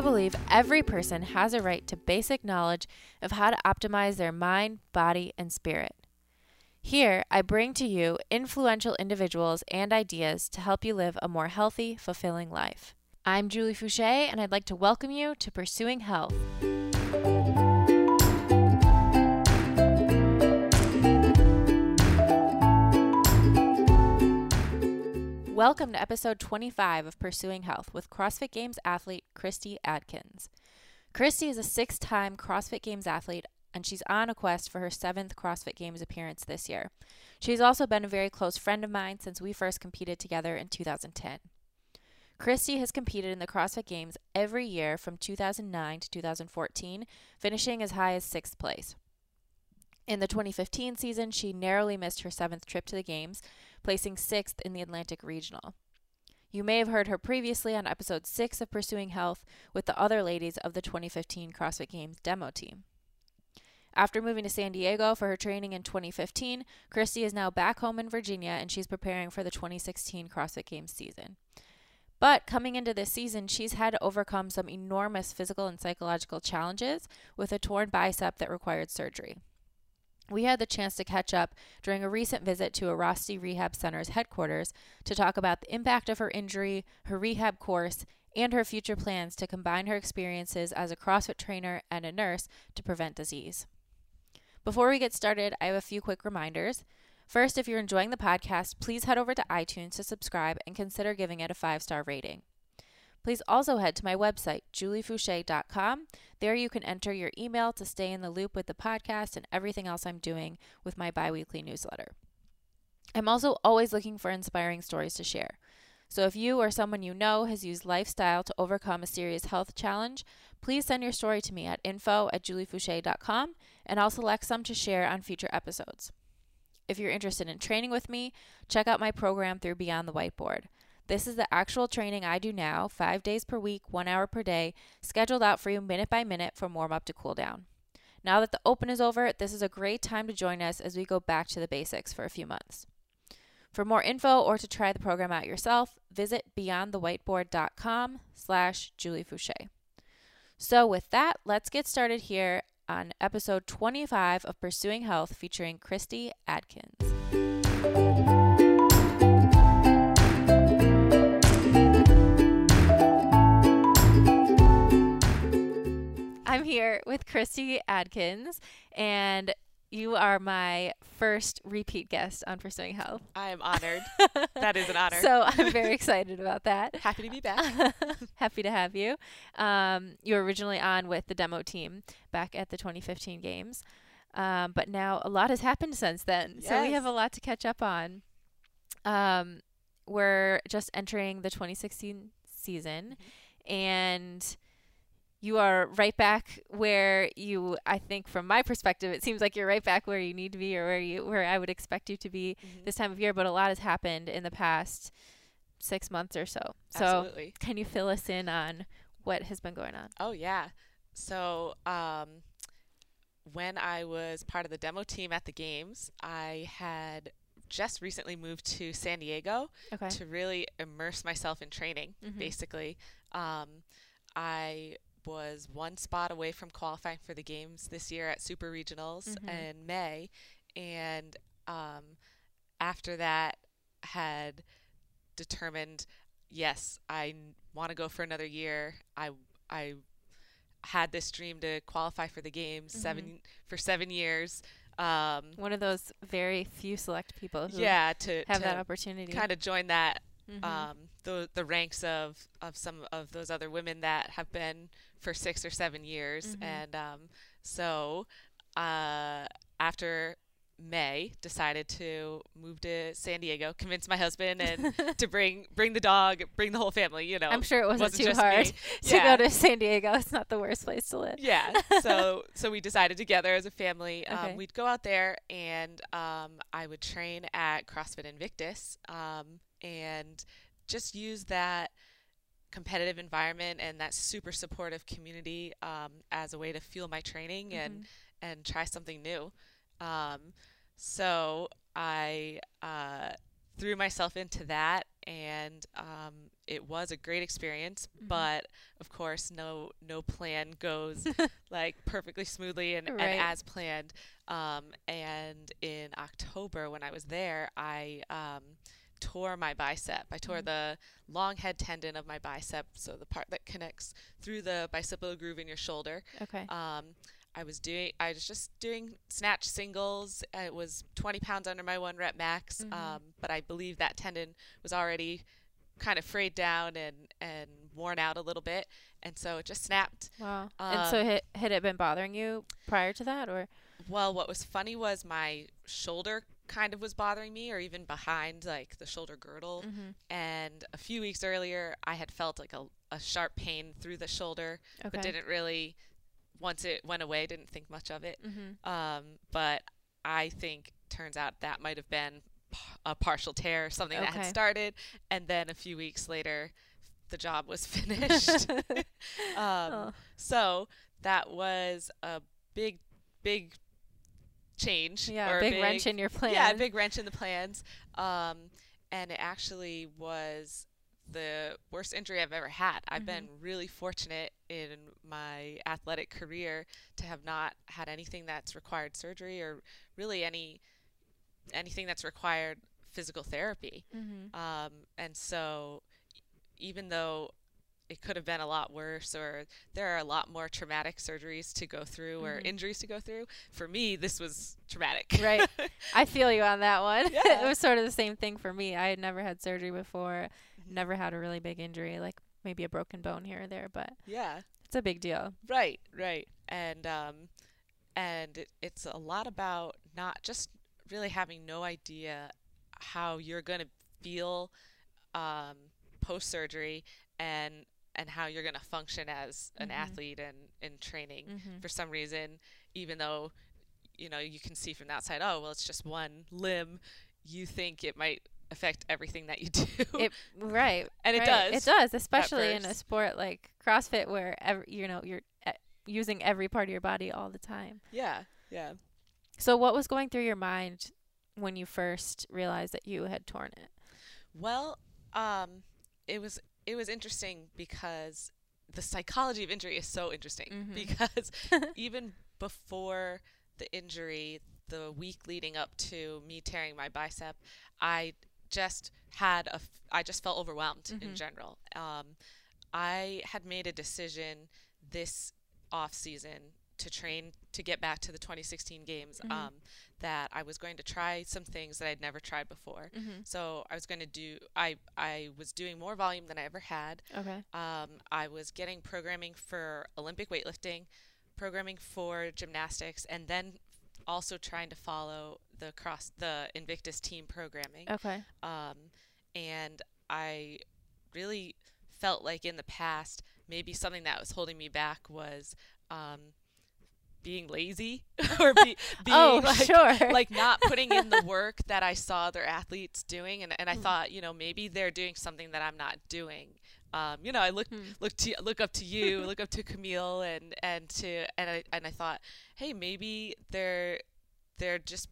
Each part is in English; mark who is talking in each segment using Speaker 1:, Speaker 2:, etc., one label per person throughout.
Speaker 1: I believe every person has a right to basic knowledge of how to optimize their mind, body, and spirit. Here, I bring to you influential individuals and ideas to help you live a more healthy, fulfilling life. I'm Julie Foucher, and I'd like to welcome you to Pursuing Health. Welcome to episode 25 of Pursuing Health with CrossFit Games athlete Christy Adkins. Christy is a six time CrossFit Games athlete and she's on a quest for her seventh CrossFit Games appearance this year. She's also been a very close friend of mine since we first competed together in 2010. Christy has competed in the CrossFit Games every year from 2009 to 2014, finishing as high as sixth place. In the 2015 season, she narrowly missed her seventh trip to the Games, placing sixth in the Atlantic Regional. You may have heard her previously on episode 6 of Pursuing Health with the other ladies of the 2015 CrossFit Games demo team. After moving to San Diego for her training in 2015, Christy is now back home in Virginia and she's preparing for the 2016 CrossFit Games season. But coming into this season, she's had to overcome some enormous physical and psychological challenges with a torn bicep that required surgery. We had the chance to catch up during a recent visit to a Airrosti Rehab Center's headquarters to talk about the impact of her injury, her rehab course, and her future plans to combine her experiences as a CrossFit trainer and a nurse to prevent disease. Before we get started, I have a few quick reminders. First, if you're enjoying the podcast, please head over to iTunes to subscribe and consider giving it a five star rating. Please also head to my website, juliefoucher.com. There you can enter your email to stay in the loop with the podcast and everything else I'm doing with my biweekly newsletter. I'm also always looking for inspiring stories to share. So if you or someone you know has used lifestyle to overcome a serious health challenge, please send your story to me at info at juliefoucher.com and I'll select some to share on future episodes. If you're interested in training with me, check out my program through Beyond the Whiteboard. This is the actual training I do now, five days per week, one hour per day, scheduled out for you minute by minute from warm up to cool down. Now that the open is over, this is a great time to join us as we go back to the basics for a few months. For more info or to try the program out yourself, visit beyondthewhiteboard.com slash Julie Foucher. So with that, let's get started here on episode 25 of Pursuing Health featuring Christy Adkins. I'm here with Christy Adkins, and you are my first repeat guest on Pursuing Health.
Speaker 2: I am honored. that is an honor.
Speaker 1: So I'm very excited about that.
Speaker 2: Happy to be back.
Speaker 1: Happy to have you. Um, you were originally on with the demo team back at the 2015 games, um, but now a lot has happened since then.
Speaker 2: Yes.
Speaker 1: So we have a lot to catch up on. Um, we're just entering the 2016 season,
Speaker 2: Mm-hmm.
Speaker 1: and you are right back where you I think from my perspective it seems like you're right back where you need to be or where you where I would expect you to be
Speaker 2: Mhm.
Speaker 1: this time of year but a lot has happened in the past 6 months or so. So
Speaker 2: Absolutely.
Speaker 1: can you fill us in on what has been going on?
Speaker 2: Oh yeah. So um, when I was part of the demo team at the games, I had just recently moved to San Diego
Speaker 1: Okay.
Speaker 2: to really immerse myself in training.
Speaker 1: Mhm.
Speaker 2: Basically, um, I was one spot away from qualifying for the games this year at Super Regionals
Speaker 1: Mhm.
Speaker 2: in May, and um, after that had determined, yes, I want to go for another year. I I had this dream to qualify for the games
Speaker 1: Mm-hmm.
Speaker 2: seven for seven years. Um,
Speaker 1: One of those very few select people who
Speaker 2: yeah, to
Speaker 1: have
Speaker 2: to
Speaker 1: that opportunity.
Speaker 2: kind of join that
Speaker 1: Mhm.
Speaker 2: um, the the ranks of of some of those other women that have been for six or seven years,
Speaker 1: Mhm.
Speaker 2: and um, so uh, after May, decided to move to San Diego, convince my husband, and to bring bring the dog, bring the whole family. You know,
Speaker 1: I'm sure it wasn't,
Speaker 2: wasn't
Speaker 1: too hard
Speaker 2: me.
Speaker 1: to
Speaker 2: Yeah.
Speaker 1: go to San Diego. It's not the worst place to live.
Speaker 2: yeah so so we decided together as a family um,
Speaker 1: Okay.
Speaker 2: we'd go out there and um, i would train at crossfit invictus um, and just use that competitive environment and that super supportive community um, as a way to fuel my training and
Speaker 1: Mhm.
Speaker 2: and try something new um, so i uh, threw myself into that, and um, it was a great experience.
Speaker 1: Mhm.
Speaker 2: But of course, no no plan goes like perfectly smoothly and,
Speaker 1: Right.
Speaker 2: and as planned. Um, and in October, when I was there, I um, tore my bicep. I tore
Speaker 1: Mhm.
Speaker 2: the long head tendon of my bicep, so the part that connects through the bicipital groove in your shoulder.
Speaker 1: Okay.
Speaker 2: Um, I was doing. I was just doing snatch singles. It was 20 pounds under my one rep max.
Speaker 1: Mhm.
Speaker 2: Um, but I believe that tendon was already kind of frayed down and and worn out a little bit, and so it just snapped.
Speaker 1: Wow. and so
Speaker 2: um,
Speaker 1: had, had it been bothering you prior to that or
Speaker 2: Well, what was funny was my shoulder kind of was bothering me, or even behind like the shoulder girdle.
Speaker 1: Mhm.
Speaker 2: And a few weeks earlier, I had felt like a, a sharp pain through the shoulder,
Speaker 1: Okay.
Speaker 2: but didn't really. Once it went away, didn't think much of it.
Speaker 1: Mhm.
Speaker 2: Um, but I think turns out that might have been a partial tear, something that had started, and then a few weeks later, the job was finished. um,
Speaker 1: Oh.
Speaker 2: So that was a big, big change.
Speaker 1: Yeah,
Speaker 2: or a
Speaker 1: big, wrench in your plans.
Speaker 2: Yeah, a big wrench in the plans. Um, and it actually was the worst injury I've ever had. I've been
Speaker 1: Mm-hmm.
Speaker 2: really fortunate in my athletic career to have not had anything that's required surgery or really any anything that's required physical therapy.
Speaker 1: Mhm.
Speaker 2: Um, and so, even though it could have been a lot worse, or there are a lot more traumatic surgeries to go through or
Speaker 1: Mhm.
Speaker 2: injuries to go through, for me, this was traumatic.
Speaker 1: Right. I feel you on that one. it was sort of the same thing for me. I had never had surgery before,
Speaker 2: Mhm.
Speaker 1: never had a really big injury, like maybe a broken bone here or there, but
Speaker 2: yeah.
Speaker 1: it's a big deal.
Speaker 2: Right. Right. And um, and it, it's a lot about not just really having no idea how you're going to feel um, post surgery and and how you're going to function as an
Speaker 1: Mhm.
Speaker 2: athlete and in training.
Speaker 1: Mhm.
Speaker 2: for some reason, even though you know you can see from the outside, oh well, it's just one limb. You think it might affect everything that you do,
Speaker 1: It right.
Speaker 2: and it
Speaker 1: right.
Speaker 2: does.
Speaker 1: It does, especially in a sport like CrossFit where every, you know, you're uh, using every part of your body all the time.
Speaker 2: Yeah, yeah.
Speaker 1: So what was going through your mind when you first realized that you had torn it?
Speaker 2: Well, um, it was it was interesting because the psychology of injury is so interesting
Speaker 1: Mhm.
Speaker 2: because even before the injury, the week leading up to me tearing my bicep, I just had a f- I just felt overwhelmed in
Speaker 1: Mhm.
Speaker 2: general. Um, I had made a decision this off season to train to get back to the 2016 games
Speaker 1: Mhm.
Speaker 2: um, that I was going to try some things that I'd never tried before.
Speaker 1: Mm-hmm.
Speaker 2: So I was going to do I I was doing more volume than I ever had.
Speaker 1: Okay.
Speaker 2: Um, I was getting programming for Olympic weightlifting, programming for gymnastics, and then also trying to follow the cross the Invictus team programming.
Speaker 1: Okay.
Speaker 2: Um, and I really felt like in the past maybe something that was holding me back was um, being lazy or be, being
Speaker 1: oh,
Speaker 2: like,
Speaker 1: sure.
Speaker 2: like not putting in the work that I saw other athletes doing, and, and I
Speaker 1: Hmm.
Speaker 2: thought, you know, maybe they're doing something that I'm not doing. Um, you know, I look
Speaker 1: Hmm.
Speaker 2: look to look up to you, look up to Camille, and and to and I and I thought, hey, maybe they're they're just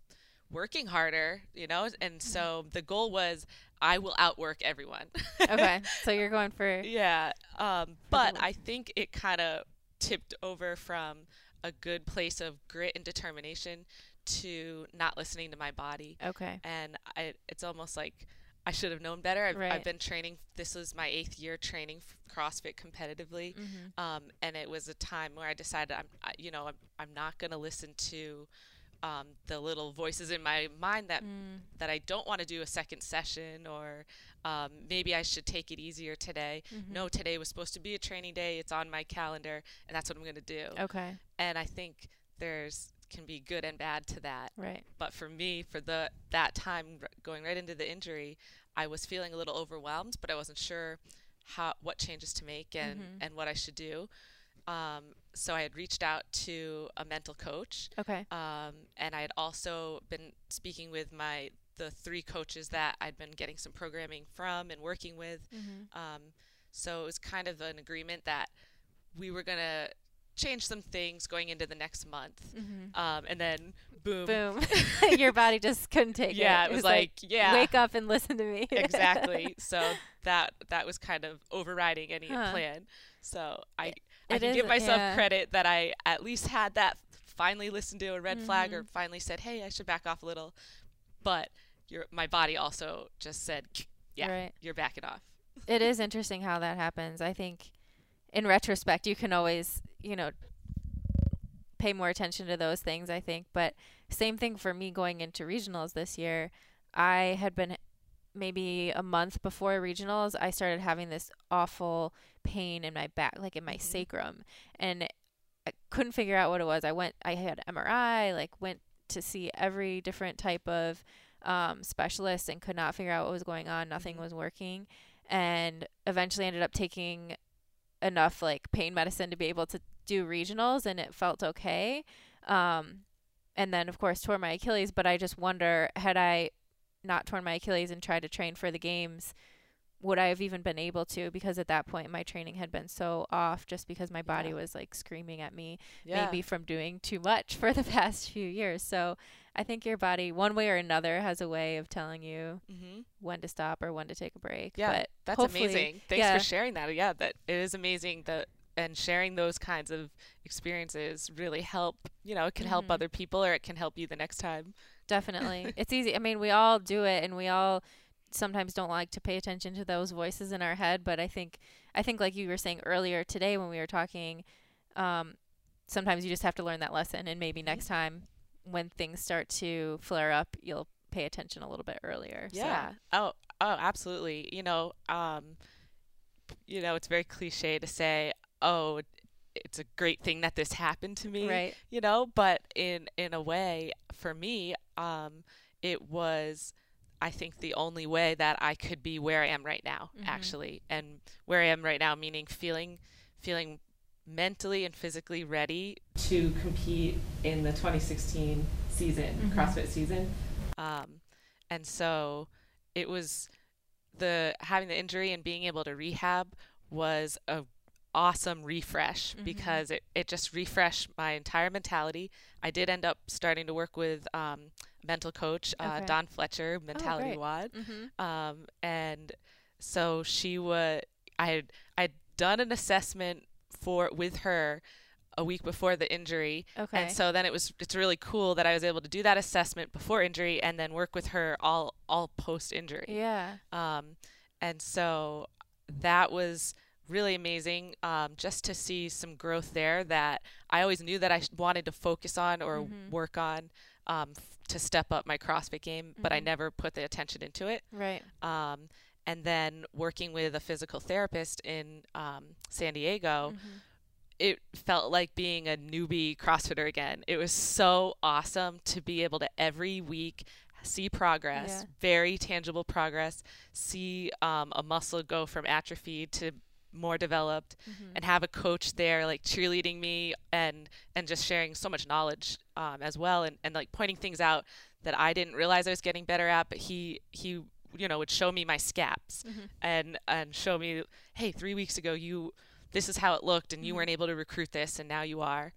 Speaker 2: working harder, you know. And so the goal was, I will outwork everyone.
Speaker 1: okay. So you're going for
Speaker 2: Yeah. Um, but. I think it kind of tipped over from a good place of grit and determination to not listening to my body.
Speaker 1: okay.
Speaker 2: And I, it's almost like I should have known better. I've,
Speaker 1: Right.
Speaker 2: I've been training. This was my eighth year training CrossFit competitively.
Speaker 1: Mm-hmm.
Speaker 2: Um, and it was a time where I decided I'm, I, you know, I'm, I'm not going to listen to um, the little voices in my mind that
Speaker 1: Mm.
Speaker 2: that I don't want to do a second session or um, maybe I should take it easier today.
Speaker 1: Mhm.
Speaker 2: No, today was supposed to be a training day. It's on my calendar, and that's what I'm going to do.
Speaker 1: Okay.
Speaker 2: And I think there's can be good and bad to that.
Speaker 1: Right.
Speaker 2: But for me, for the that time r- going right into the injury, I was feeling a little overwhelmed, but I wasn't sure how what changes to make and
Speaker 1: Mhm.
Speaker 2: and what I should do. Um, so I had reached out to a mental coach
Speaker 1: Okay.
Speaker 2: um, and I had also been speaking with my the three coaches that I'd been getting some programming from and working with.
Speaker 1: Mm-hmm.
Speaker 2: Um, so it was kind of an agreement that we were gonna change some things going into the next month.
Speaker 1: Mm-hmm.
Speaker 2: Um, and then boom.
Speaker 1: boom, your body just couldn't take it.
Speaker 2: yeah, it was, like, yeah,
Speaker 1: wake up and listen to me.
Speaker 2: exactly. So that that was kind of overriding any
Speaker 1: Huh.
Speaker 2: plan. So I I
Speaker 1: It
Speaker 2: can
Speaker 1: is-
Speaker 2: give myself
Speaker 1: yeah.
Speaker 2: credit that I at least had that finally listened to a red flag or
Speaker 1: Mhm.
Speaker 2: finally said, "Hey, I should back off a little." But your my body also just said, "Yeah,
Speaker 1: Right.
Speaker 2: you're backing off."
Speaker 1: it is interesting how that happens. I think in retrospect, you can always, you know, pay more attention to those things, I think. But same thing for me going into regionals this year. I had been maybe a month before regionals, I started having this awful pain in my back, like in my
Speaker 2: Mhm.
Speaker 1: sacrum. And I couldn't figure out what it was. I went, I had MRI, like went to see every different type of um, specialist and could not figure out what was going on. Nothing
Speaker 2: Mhm.
Speaker 1: was working. And eventually ended up taking enough like pain medicine to be able to do regionals and it felt okay. Um, and then of course tore my Achilles, but I just wonder had I not torn my Achilles and tried to train for the games, would I have even been able to? Because at that point my training had been so off just because my body
Speaker 2: Yeah.
Speaker 1: was like screaming at me
Speaker 2: Yeah.
Speaker 1: maybe from doing too much for the past few years. So I think your body, one way or another, has a way of telling you
Speaker 2: hmm
Speaker 1: when to stop or when to take a break.
Speaker 2: Yeah,
Speaker 1: but
Speaker 2: that's amazing. Thanks
Speaker 1: yeah.
Speaker 2: for sharing that. Yeah, that it is amazing that and sharing those kinds of experiences really help. You know, it can help
Speaker 1: Mhm.
Speaker 2: other people or it can help you the next time.
Speaker 1: definitely, it's easy. I mean, we all do it, and we all sometimes don't like to pay attention to those voices in our head. But I think, I think, like you were saying earlier today when we were talking, um, sometimes you just have to learn that lesson, and maybe
Speaker 2: Mhm.
Speaker 1: next time when things start to flare up, you'll pay attention a little bit earlier. So-
Speaker 2: Yeah. Oh, oh, absolutely. You know, um, you know, it's very cliche to say, "Oh, it's a great thing that this happened to me."
Speaker 1: Right.
Speaker 2: You know, but in in a way, for me, um, it was. I think the only way that I could be where I am right now,
Speaker 1: Mhm.
Speaker 2: actually, and where I am right now, meaning feeling, feeling mentally and physically ready to compete in the 2016 season,
Speaker 1: Mhm.
Speaker 2: CrossFit season. Um, and so it was the having the injury and being able to rehab was a awesome refresh
Speaker 1: Mhm.
Speaker 2: because it, it just refreshed my entire mentality. I did end up starting to work with um, mental coach uh, Dawn Fletcher, Mentality
Speaker 1: great.
Speaker 2: WOD,
Speaker 1: Mm-hmm.
Speaker 2: um, and so she would I had I'd done an assessment for with her a week before the injury
Speaker 1: Okay.
Speaker 2: and so then it was it's really cool that I was able to do that assessment before injury and then work with her all all post injury.
Speaker 1: yeah.
Speaker 2: Um, and so that was really amazing um, just to see some growth there that I always knew that I wanted to focus on or
Speaker 1: Mhm.
Speaker 2: work on um, f- to step up my CrossFit game, but I
Speaker 1: Mhm.
Speaker 2: never put the attention into it.
Speaker 1: Right.
Speaker 2: Um, and then working with a physical therapist in um, San Diego,
Speaker 1: Mhm.
Speaker 2: it felt like being a newbie CrossFitter again. It was so awesome to be able to every week see progress,
Speaker 1: Yeah.
Speaker 2: very tangible progress, see um, a muscle go from atrophy to more developed,
Speaker 1: Mhm.
Speaker 2: and have a coach there like cheerleading me and and just sharing so much knowledge um, as well, and, and like pointing things out that I didn't realize I was getting better at, but he he you know would show me my scaps
Speaker 1: Mhm.
Speaker 2: and and show me hey three weeks ago you this is how it looked and you
Speaker 1: Mhm.
Speaker 2: weren't able to recruit this and now you are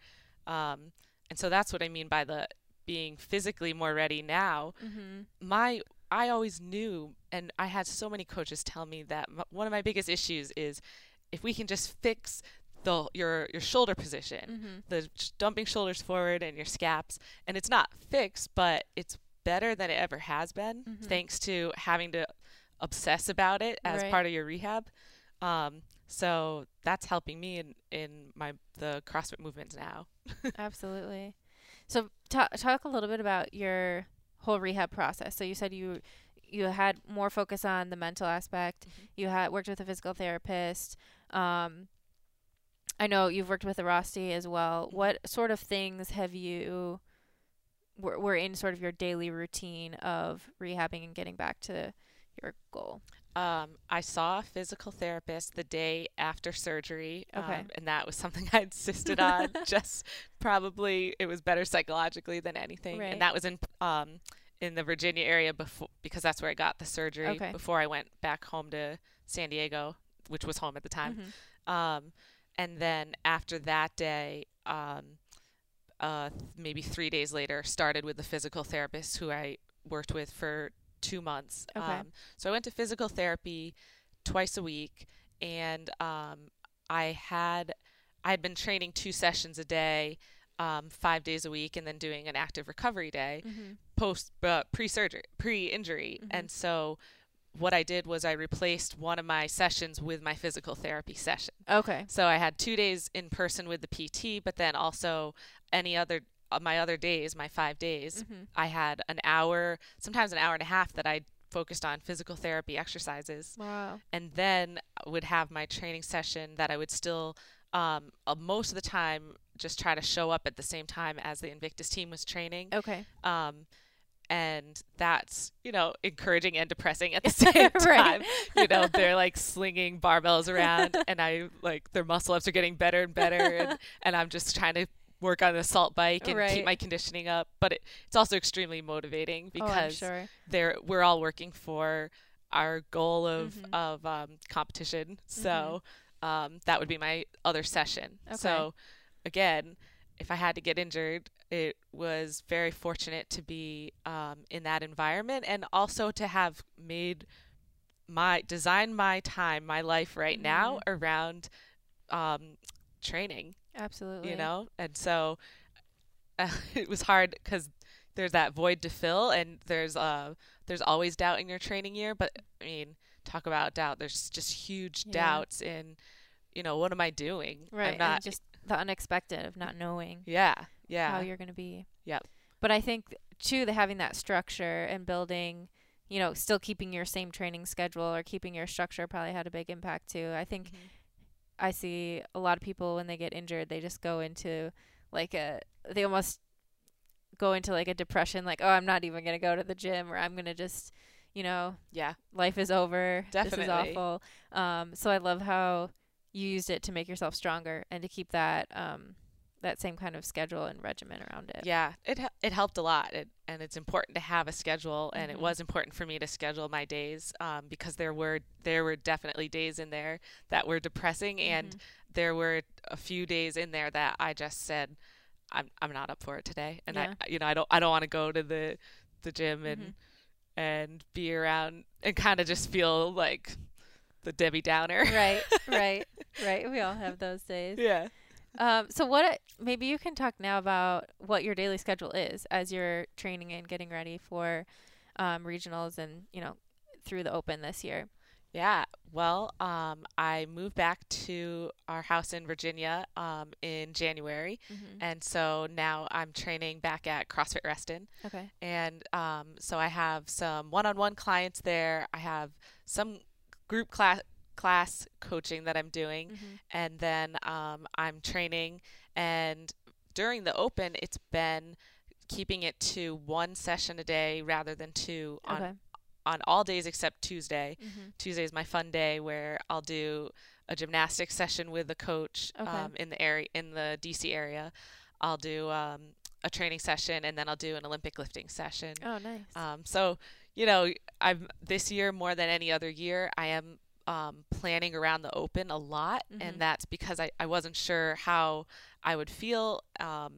Speaker 2: um, and so that's what i mean by the being physically more ready now
Speaker 1: Mhm.
Speaker 2: my i always knew and i had so many coaches tell me that m- one of my biggest issues is if we can just fix the your your shoulder position
Speaker 1: Mhm.
Speaker 2: the sh- dumping shoulders forward and your scaps and it's not fixed but it's better than it ever has been
Speaker 1: Mhm.
Speaker 2: thanks to having to obsess about it as
Speaker 1: Right.
Speaker 2: part of your rehab um, so that's helping me in in my the CrossFit movements now
Speaker 1: Absolutely. So ta- talk a little bit about your whole rehab process. So you said you you had more focus on the mental aspect.
Speaker 2: Mhm.
Speaker 1: You had worked with a physical therapist. Um, I know you've worked with Airrosti as well.
Speaker 2: Mhm.
Speaker 1: What sort of things have you were, were in sort of your daily routine of rehabbing and getting back to your goal?
Speaker 2: um, I saw a physical therapist the day after surgery,
Speaker 1: Okay.
Speaker 2: um, and that was something I insisted on. just probably it was better psychologically than anything,
Speaker 1: Right.
Speaker 2: and that was in um, in the Virginia area before because that's where I got the surgery
Speaker 1: Okay.
Speaker 2: before I went back home to San Diego, which was home at the time.
Speaker 1: Mhm.
Speaker 2: Um, and then after that day, um, uh, maybe three days later, started with the physical therapist who I worked with for two months.
Speaker 1: Okay.
Speaker 2: Um, so I went to physical therapy twice a week, and um, I had I had been training two sessions a day, um, five days a week, and then doing an active recovery day
Speaker 1: Mm-hmm.
Speaker 2: Post uh, pre-surgery pre-injury
Speaker 1: Mhm.
Speaker 2: and so what i did was i replaced one of my sessions with my physical therapy session
Speaker 1: Okay.
Speaker 2: so i had two days in person with the pt but then also any other uh, my other days my five days
Speaker 1: Mm-hmm.
Speaker 2: i had an hour sometimes an hour and a half that i focused on physical therapy exercises
Speaker 1: Wow.
Speaker 2: and then would have my training session that I would still um, uh, most of the time just try to show up at the same time as the Invictus team was training.
Speaker 1: Okay.
Speaker 2: Um, and that's you know encouraging and depressing at the same
Speaker 1: Right.
Speaker 2: time. You know they're like slinging barbells around, and I like their muscle ups are getting better and better, and, and I'm just trying to work on the assault bike and
Speaker 1: Right.
Speaker 2: keep my conditioning up. But it, it's also extremely motivating
Speaker 1: oh,
Speaker 2: because
Speaker 1: sure.
Speaker 2: they're we're all working for our goal of
Speaker 1: Mhm.
Speaker 2: of um, competition. So um, that would be my other session.
Speaker 1: Okay.
Speaker 2: So again, if I had to get injured, it was very fortunate to be um, in that environment and also to have made my design my time, my life right now around um, training
Speaker 1: Absolutely.
Speaker 2: you know and so uh, it was hard because there's that void to fill and there's uh there's always doubt in your training year but i mean talk about doubt there's just huge
Speaker 1: Yeah.
Speaker 2: doubts in you know what am i doing
Speaker 1: Right.
Speaker 2: i'm not
Speaker 1: just the unexpected of not knowing
Speaker 2: yeah
Speaker 1: how
Speaker 2: yeah
Speaker 1: you're going to be.
Speaker 2: Yep.
Speaker 1: But I think too the having that structure and building, you know, still keeping your same training schedule or keeping your structure probably had a big impact too. I think
Speaker 2: Mhm.
Speaker 1: I see a lot of people when they get injured, they just go into like a they almost go into like a depression like, "Oh, I'm not even going to go to the gym or I'm going to just, you know,
Speaker 2: yeah
Speaker 1: life is over. Definitely. This is awful." Um so I love how you used it to make yourself stronger and to keep that um that same kind of schedule and regimen around it.
Speaker 2: yeah it it helped a lot it, and it's important to have a schedule and
Speaker 1: Mhm.
Speaker 2: it was important for me to schedule my days um, because there were there were definitely days in there that were depressing and
Speaker 1: Mhm.
Speaker 2: there were a few days in there that I just said I'm I'm not up for it today and
Speaker 1: Yeah.
Speaker 2: I you know I don't I don't want to go to the the gym and
Speaker 1: Mhm.
Speaker 2: and be around and kind of just feel like the Debbie Downer
Speaker 1: right, right, right. We all have those days.
Speaker 2: yeah
Speaker 1: Um, so what? Maybe you can talk now about what your daily schedule is as you're training and getting ready for um, regionals and you know through the Open this year.
Speaker 2: Yeah, well, um, I moved back to our house in Virginia um, in January,
Speaker 1: Mm-hmm.
Speaker 2: and so now I'm training back at CrossFit Reston,
Speaker 1: Okay.
Speaker 2: and um, so I have some one-on-one clients there. I have some group class class coaching that I'm doing,
Speaker 1: Mm-hmm.
Speaker 2: and then um, I'm training. And during the Open, it's been keeping it to one session a day rather than two on
Speaker 1: Okay.
Speaker 2: on all days except Tuesday.
Speaker 1: Mm-hmm.
Speaker 2: Tuesday is my fun day where I'll do a gymnastics session with a coach
Speaker 1: Okay.
Speaker 2: um, in the area in the DC area. I'll do um, a training session and then I'll do an Olympic lifting session.
Speaker 1: Oh, nice.
Speaker 2: Um, so you know, I'm this year more than any other year. I am um, planning around the open a lot,
Speaker 1: Mhm.
Speaker 2: and that's because I, I wasn't sure how I would feel um,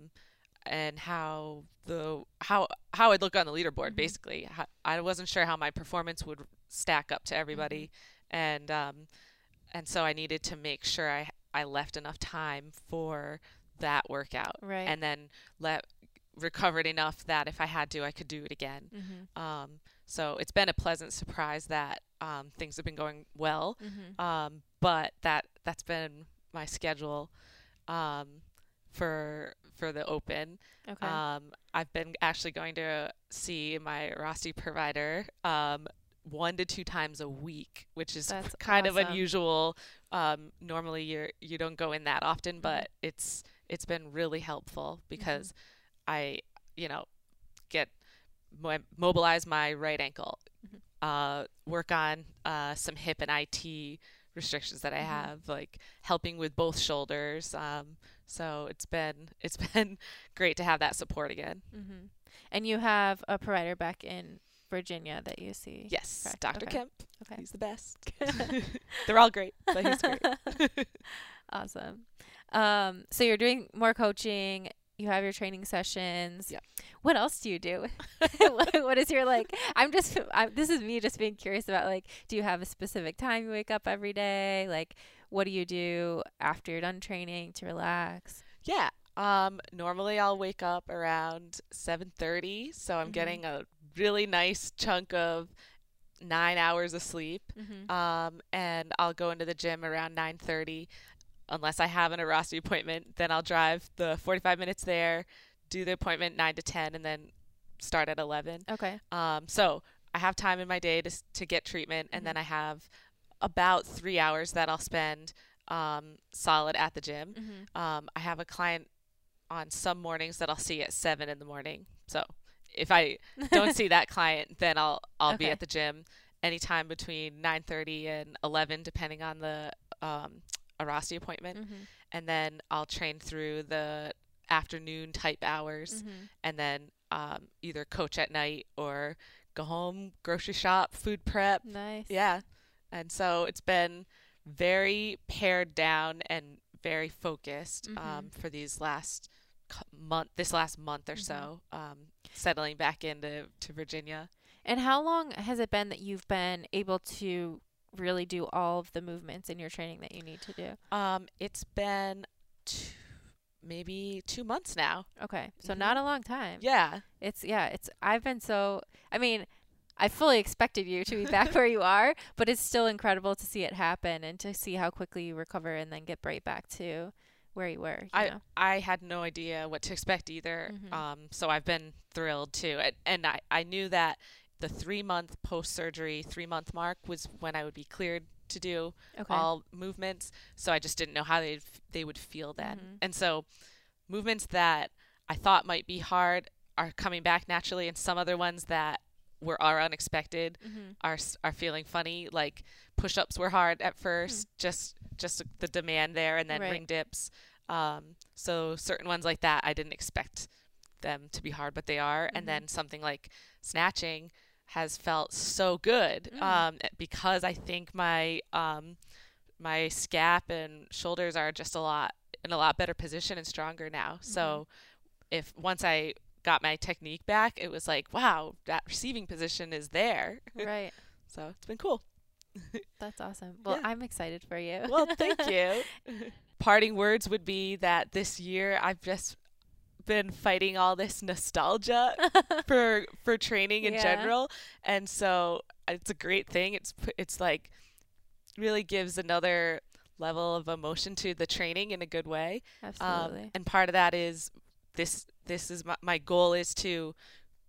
Speaker 2: and how the how how I'd look on the leaderboard.
Speaker 1: Mhm.
Speaker 2: Basically, I wasn't sure how my performance would stack up to everybody,
Speaker 1: Mm-hmm.
Speaker 2: and um, and so I needed to make sure I I left enough time for that workout,
Speaker 1: right.
Speaker 2: and then let recovered enough that if I had to, I could do it again.
Speaker 1: mm-hmm.
Speaker 2: Um, so it's been a pleasant surprise that um, things have been going well.
Speaker 1: Mm-hmm.
Speaker 2: Um, but that that's been my schedule um, for for the open.
Speaker 1: Okay.
Speaker 2: Um, I've been actually going to see my Rosti provider um, one to two times a week, which is
Speaker 1: That's
Speaker 2: kind of unusual. Um, normally, you you don't go in that often,
Speaker 1: Mhm.
Speaker 2: but it's it's been really helpful
Speaker 1: Mm-hmm.
Speaker 2: because I, you know, get mo- mobilize my right ankle,
Speaker 1: Mhm.
Speaker 2: Uh, work on uh, some hip and IT restrictions that I
Speaker 1: Mhm.
Speaker 2: have, like helping with both shoulders. Um, so it's been it's been great to have that support again.
Speaker 1: mm-hmm. And you have a provider back in Virginia that you see.
Speaker 2: Yes,
Speaker 1: Correct.
Speaker 2: Dr.
Speaker 1: Okay.
Speaker 2: Kemp.
Speaker 1: Okay.
Speaker 2: He's the best. They're all great, but he's great.
Speaker 1: awesome. Um, so you're doing more coaching you have your training sessions.
Speaker 2: Yep.
Speaker 1: What else do you do? what, is your like? I'm just. I'm, this is me just being curious about like. Do you have a specific time you wake up every day? Like, what do you do after you're done training to relax?
Speaker 2: Yeah. Um, normally I'll wake up around 7:30, so I'm
Speaker 1: Mhm.
Speaker 2: getting a really nice chunk of nine hours of sleep.
Speaker 1: Mm-hmm.
Speaker 2: Um, and I'll go into the gym around 9:30, unless I have an Airrosti appointment. Then I'll drive the 45 minutes there, do the appointment 9 to 10, and then start at 11.
Speaker 1: Okay.
Speaker 2: Um, so I have time in my day to to get treatment, and
Speaker 1: Mhm.
Speaker 2: then I have about three hours that I'll spend um, solid at the gym.
Speaker 1: Mm-hmm.
Speaker 2: Um, I have a client on some mornings that I'll see at seven in the morning. So if I don't see that client, then I'll I'll be at the gym anytime between 9:30 and 11, depending on the um, Airrosti appointment,
Speaker 1: mm-hmm.
Speaker 2: and then I'll train through the afternoon type hours,
Speaker 1: Mm-hmm.
Speaker 2: and then um, either coach at night or go home, grocery shop, food prep.
Speaker 1: Nice.
Speaker 2: Yeah, and so it's been very pared down and very focused
Speaker 1: Mhm.
Speaker 2: um, for these last month, this last month or so, um, settling back into to Virginia.
Speaker 1: And how long has it been that you've been able to really do all of the movements in your training that you need to do?
Speaker 2: Um, it's been two, maybe two months now.
Speaker 1: Okay. So
Speaker 2: Mhm.
Speaker 1: not a long time.
Speaker 2: Yeah,
Speaker 1: It's yeah, it's I've been so I mean, I fully expected you to be back where you are, but it's still incredible to see it happen and to see how quickly you recover and then get right back to where you were, you
Speaker 2: I
Speaker 1: know.
Speaker 2: I had no idea what to expect either.
Speaker 1: Mhm.
Speaker 2: Um, so I've been thrilled too, and, and I I knew that the three month post surgery three month mark was when I would be cleared to do
Speaker 1: Okay.
Speaker 2: all movements. So I just didn't know how they they would feel then.
Speaker 1: Mhm.
Speaker 2: And so movements that I thought might be hard are coming back naturally, and some other ones that were are unexpected
Speaker 1: Mhm.
Speaker 2: are are feeling funny. Like push ups were hard at first, just just the demand there, and then
Speaker 1: Right.
Speaker 2: ring dips. Um, so certain ones like that, I didn't expect them to be hard, but they are. And then something like snatching has felt so good
Speaker 1: Mm.
Speaker 2: um, because I think my um, my scap and shoulders are just a lot in a lot better position and stronger now. So if once I got my technique back, it was like, wow, that receiving position is there.
Speaker 1: right.
Speaker 2: So it's been cool.
Speaker 1: That's awesome. Well,
Speaker 2: Yeah.
Speaker 1: I'm excited for you.
Speaker 2: Well, thank you. Parting words would be that this year I've just been fighting all this nostalgia for for training in
Speaker 1: Yeah.
Speaker 2: general, and so it's a great thing. It's it's like really gives another level of emotion to the training in a good way.
Speaker 1: Absolutely.
Speaker 2: Um, and part of that is this this is my, my goal is to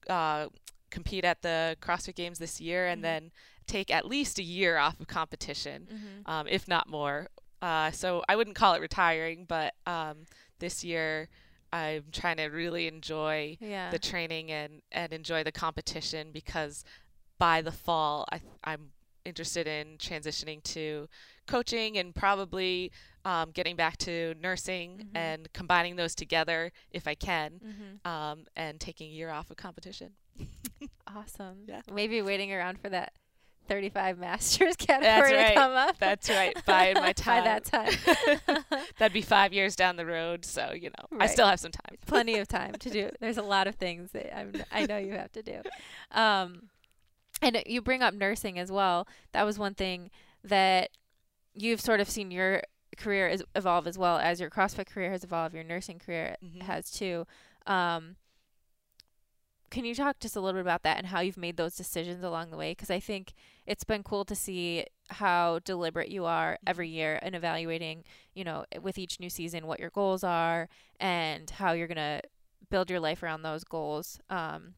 Speaker 2: uh, compete at the CrossFit Games this year and
Speaker 1: Mhm.
Speaker 2: then take at least a year off of competition,
Speaker 1: Mhm.
Speaker 2: um, if not more. Uh, so I wouldn't call it retiring, but um, this year I'm trying to really enjoy
Speaker 1: Yeah.
Speaker 2: the training and, and enjoy the competition because by the fall I, I'm interested in transitioning to coaching and probably um, getting back to nursing
Speaker 1: Mhm.
Speaker 2: and combining those together if I can
Speaker 1: Mhm.
Speaker 2: um, and taking a year off of competition.
Speaker 1: Awesome.
Speaker 2: Yeah.
Speaker 1: Maybe waiting around for that 35 masters category to
Speaker 2: right.
Speaker 1: come up.
Speaker 2: That's right. Biding my
Speaker 1: By that
Speaker 2: time.
Speaker 1: time.
Speaker 2: That'd be five years down the road, so you know I still have some time.
Speaker 1: Plenty of time to do. There's a lot of things that I'm, I know you have to do. Um, and you bring up nursing as well. That was one thing that you've sort of seen your career is evolve as well as your CrossFit career has evolved. Your nursing career
Speaker 2: Mhm.
Speaker 1: has too. Um, can you talk just a little bit about that and how you've made those decisions along the way? Because I think it's been cool to see how deliberate you are every year in evaluating, you know, with each new season what your goals are and how you're gonna build your life around those goals um,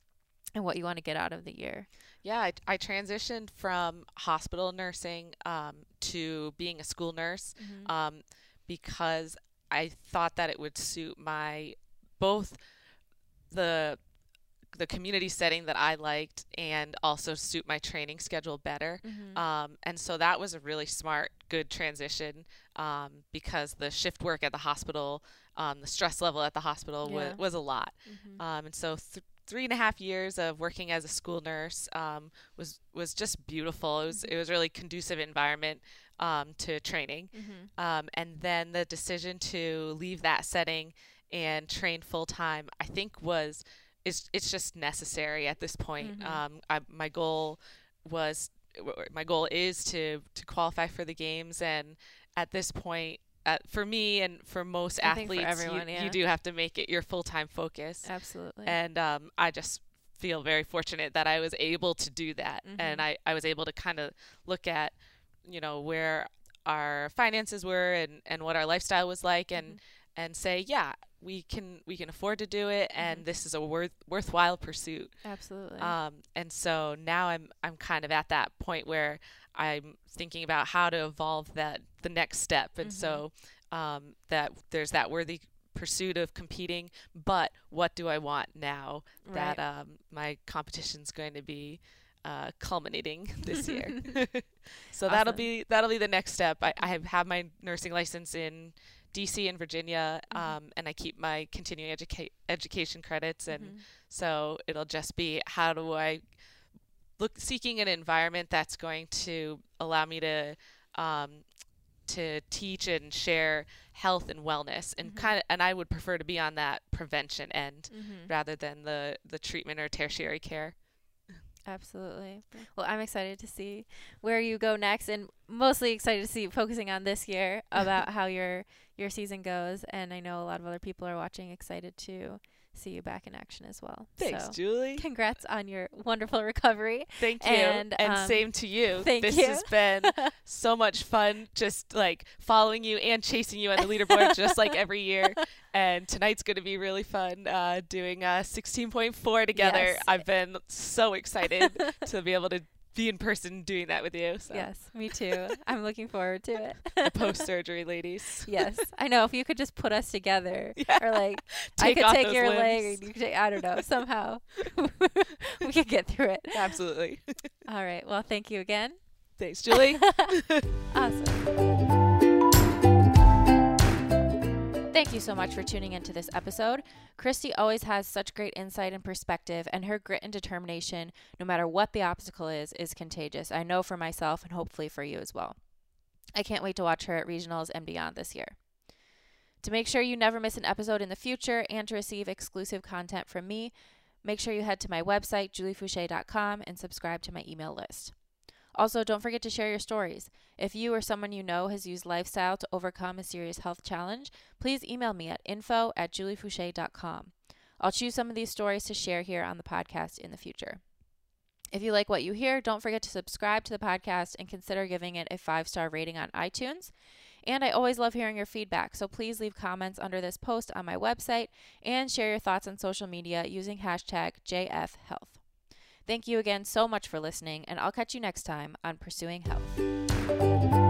Speaker 1: and what you want to get out of the year.
Speaker 2: Yeah, I, I transitioned from hospital nursing um, to being a school nurse um, because I thought that it would suit my both the the community setting that I liked and also suit my training schedule better.
Speaker 1: Mhm.
Speaker 2: Um, and so that was a really smart, good transition um, because the shift work at the hospital, um, the stress level at the hospital
Speaker 1: Yeah.
Speaker 2: was, was a lot.
Speaker 1: Mhm.
Speaker 2: Um, and so th- three and a half years of working as a school nurse um, was was just beautiful. It was
Speaker 1: Mhm.
Speaker 2: it was a really conducive environment um, to training.
Speaker 1: Mhm.
Speaker 2: Um, and then the decision to leave that setting and train full time, I think was it's it's just necessary at this point.
Speaker 1: Mhm.
Speaker 2: Um, I, my goal was my goal is to to qualify for the games, and at this point, uh, for me and for most
Speaker 1: I think for
Speaker 2: athletes,
Speaker 1: everyone,
Speaker 2: you,
Speaker 1: yeah.
Speaker 2: you do have to make it your full time focus.
Speaker 1: Absolutely.
Speaker 2: And um, I just feel very fortunate that I was able to do that, and
Speaker 1: Mhm.
Speaker 2: I I was able to kind of look at you know where our finances were and and what our lifestyle was like and
Speaker 1: Mhm.
Speaker 2: and say yeah we can we can afford to do it and
Speaker 1: Mhm.
Speaker 2: this is a worth worthwhile pursuit
Speaker 1: Absolutely.
Speaker 2: um, and so now I'm I'm kind of at that point where I'm thinking about how to evolve that the next step, and
Speaker 1: Mhm.
Speaker 2: so um, that there's that worthy pursuit of competing, but what do I want now that
Speaker 1: right.
Speaker 2: um, my competition's going to be uh, culminating this year? so that'll be that'll be the next step. I, I have, have my nursing license in DC and Virginia,
Speaker 1: Mhm.
Speaker 2: um, and I keep my continuing educa- education credits and
Speaker 1: Mhm.
Speaker 2: so it'll just be how do I look seeking an environment that's going to allow me to um, to teach and share health and wellness and
Speaker 1: Mhm.
Speaker 2: kind of and I would prefer to be on that prevention end
Speaker 1: Mhm.
Speaker 2: rather than the the treatment or tertiary care.
Speaker 1: Absolutely. Well, I'm excited to see where you go next, and mostly excited to see focusing on this year about how your your season goes. And I know a lot of other people are watching, excited to see you back in action as well.
Speaker 2: Thanks,
Speaker 1: So,
Speaker 2: Julie.
Speaker 1: congrats on your wonderful recovery.
Speaker 2: Thank you.
Speaker 1: and,
Speaker 2: And,
Speaker 1: um,
Speaker 2: same to you.
Speaker 1: thank
Speaker 2: this
Speaker 1: you.
Speaker 2: has been so much fun just like following you and chasing you on the leaderboard just like every year. And tonight's going to be really fun uh, doing uh, 16.4 together.
Speaker 1: Yes.
Speaker 2: I've been so excited to be able to be in person doing that with you. So.
Speaker 1: Yes, me too. I'm looking forward to it.
Speaker 2: The post surgery ladies.
Speaker 1: yes, I know. If you could just put us together,
Speaker 2: Yeah.
Speaker 1: or like I
Speaker 2: Take
Speaker 1: could take your leg,
Speaker 2: limbs.
Speaker 1: and you could take. I don't know. Somehow we could get through it.
Speaker 2: Absolutely.
Speaker 1: All right. Well, thank you again.
Speaker 2: Thanks, Julie.
Speaker 1: Awesome. Thank you so much for tuning into this episode. Christy always has such great insight and perspective, and her grit and determination, no matter what the obstacle is, is contagious. I know for myself and hopefully for you as well. I can't wait to watch her at regionals and beyond this year. To make sure you never miss an episode in the future and to receive exclusive content from me, make sure you head to my website, juliefoucher.com, and subscribe to my email list. Also, don't forget to share your stories. If you or someone you know has used lifestyle to overcome a serious health challenge, please email me at info at juliefoucher.com. I'll choose some of these stories to share here on the podcast in the future. If you like what you hear, don't forget to subscribe to the podcast and consider giving it a five star rating on iTunes. And I always love hearing your feedback, so please leave comments under this post on my website and share your thoughts on social media using hashtag JFHealth. Thank you again so much for listening, and I'll catch you next time on Pursuing Health.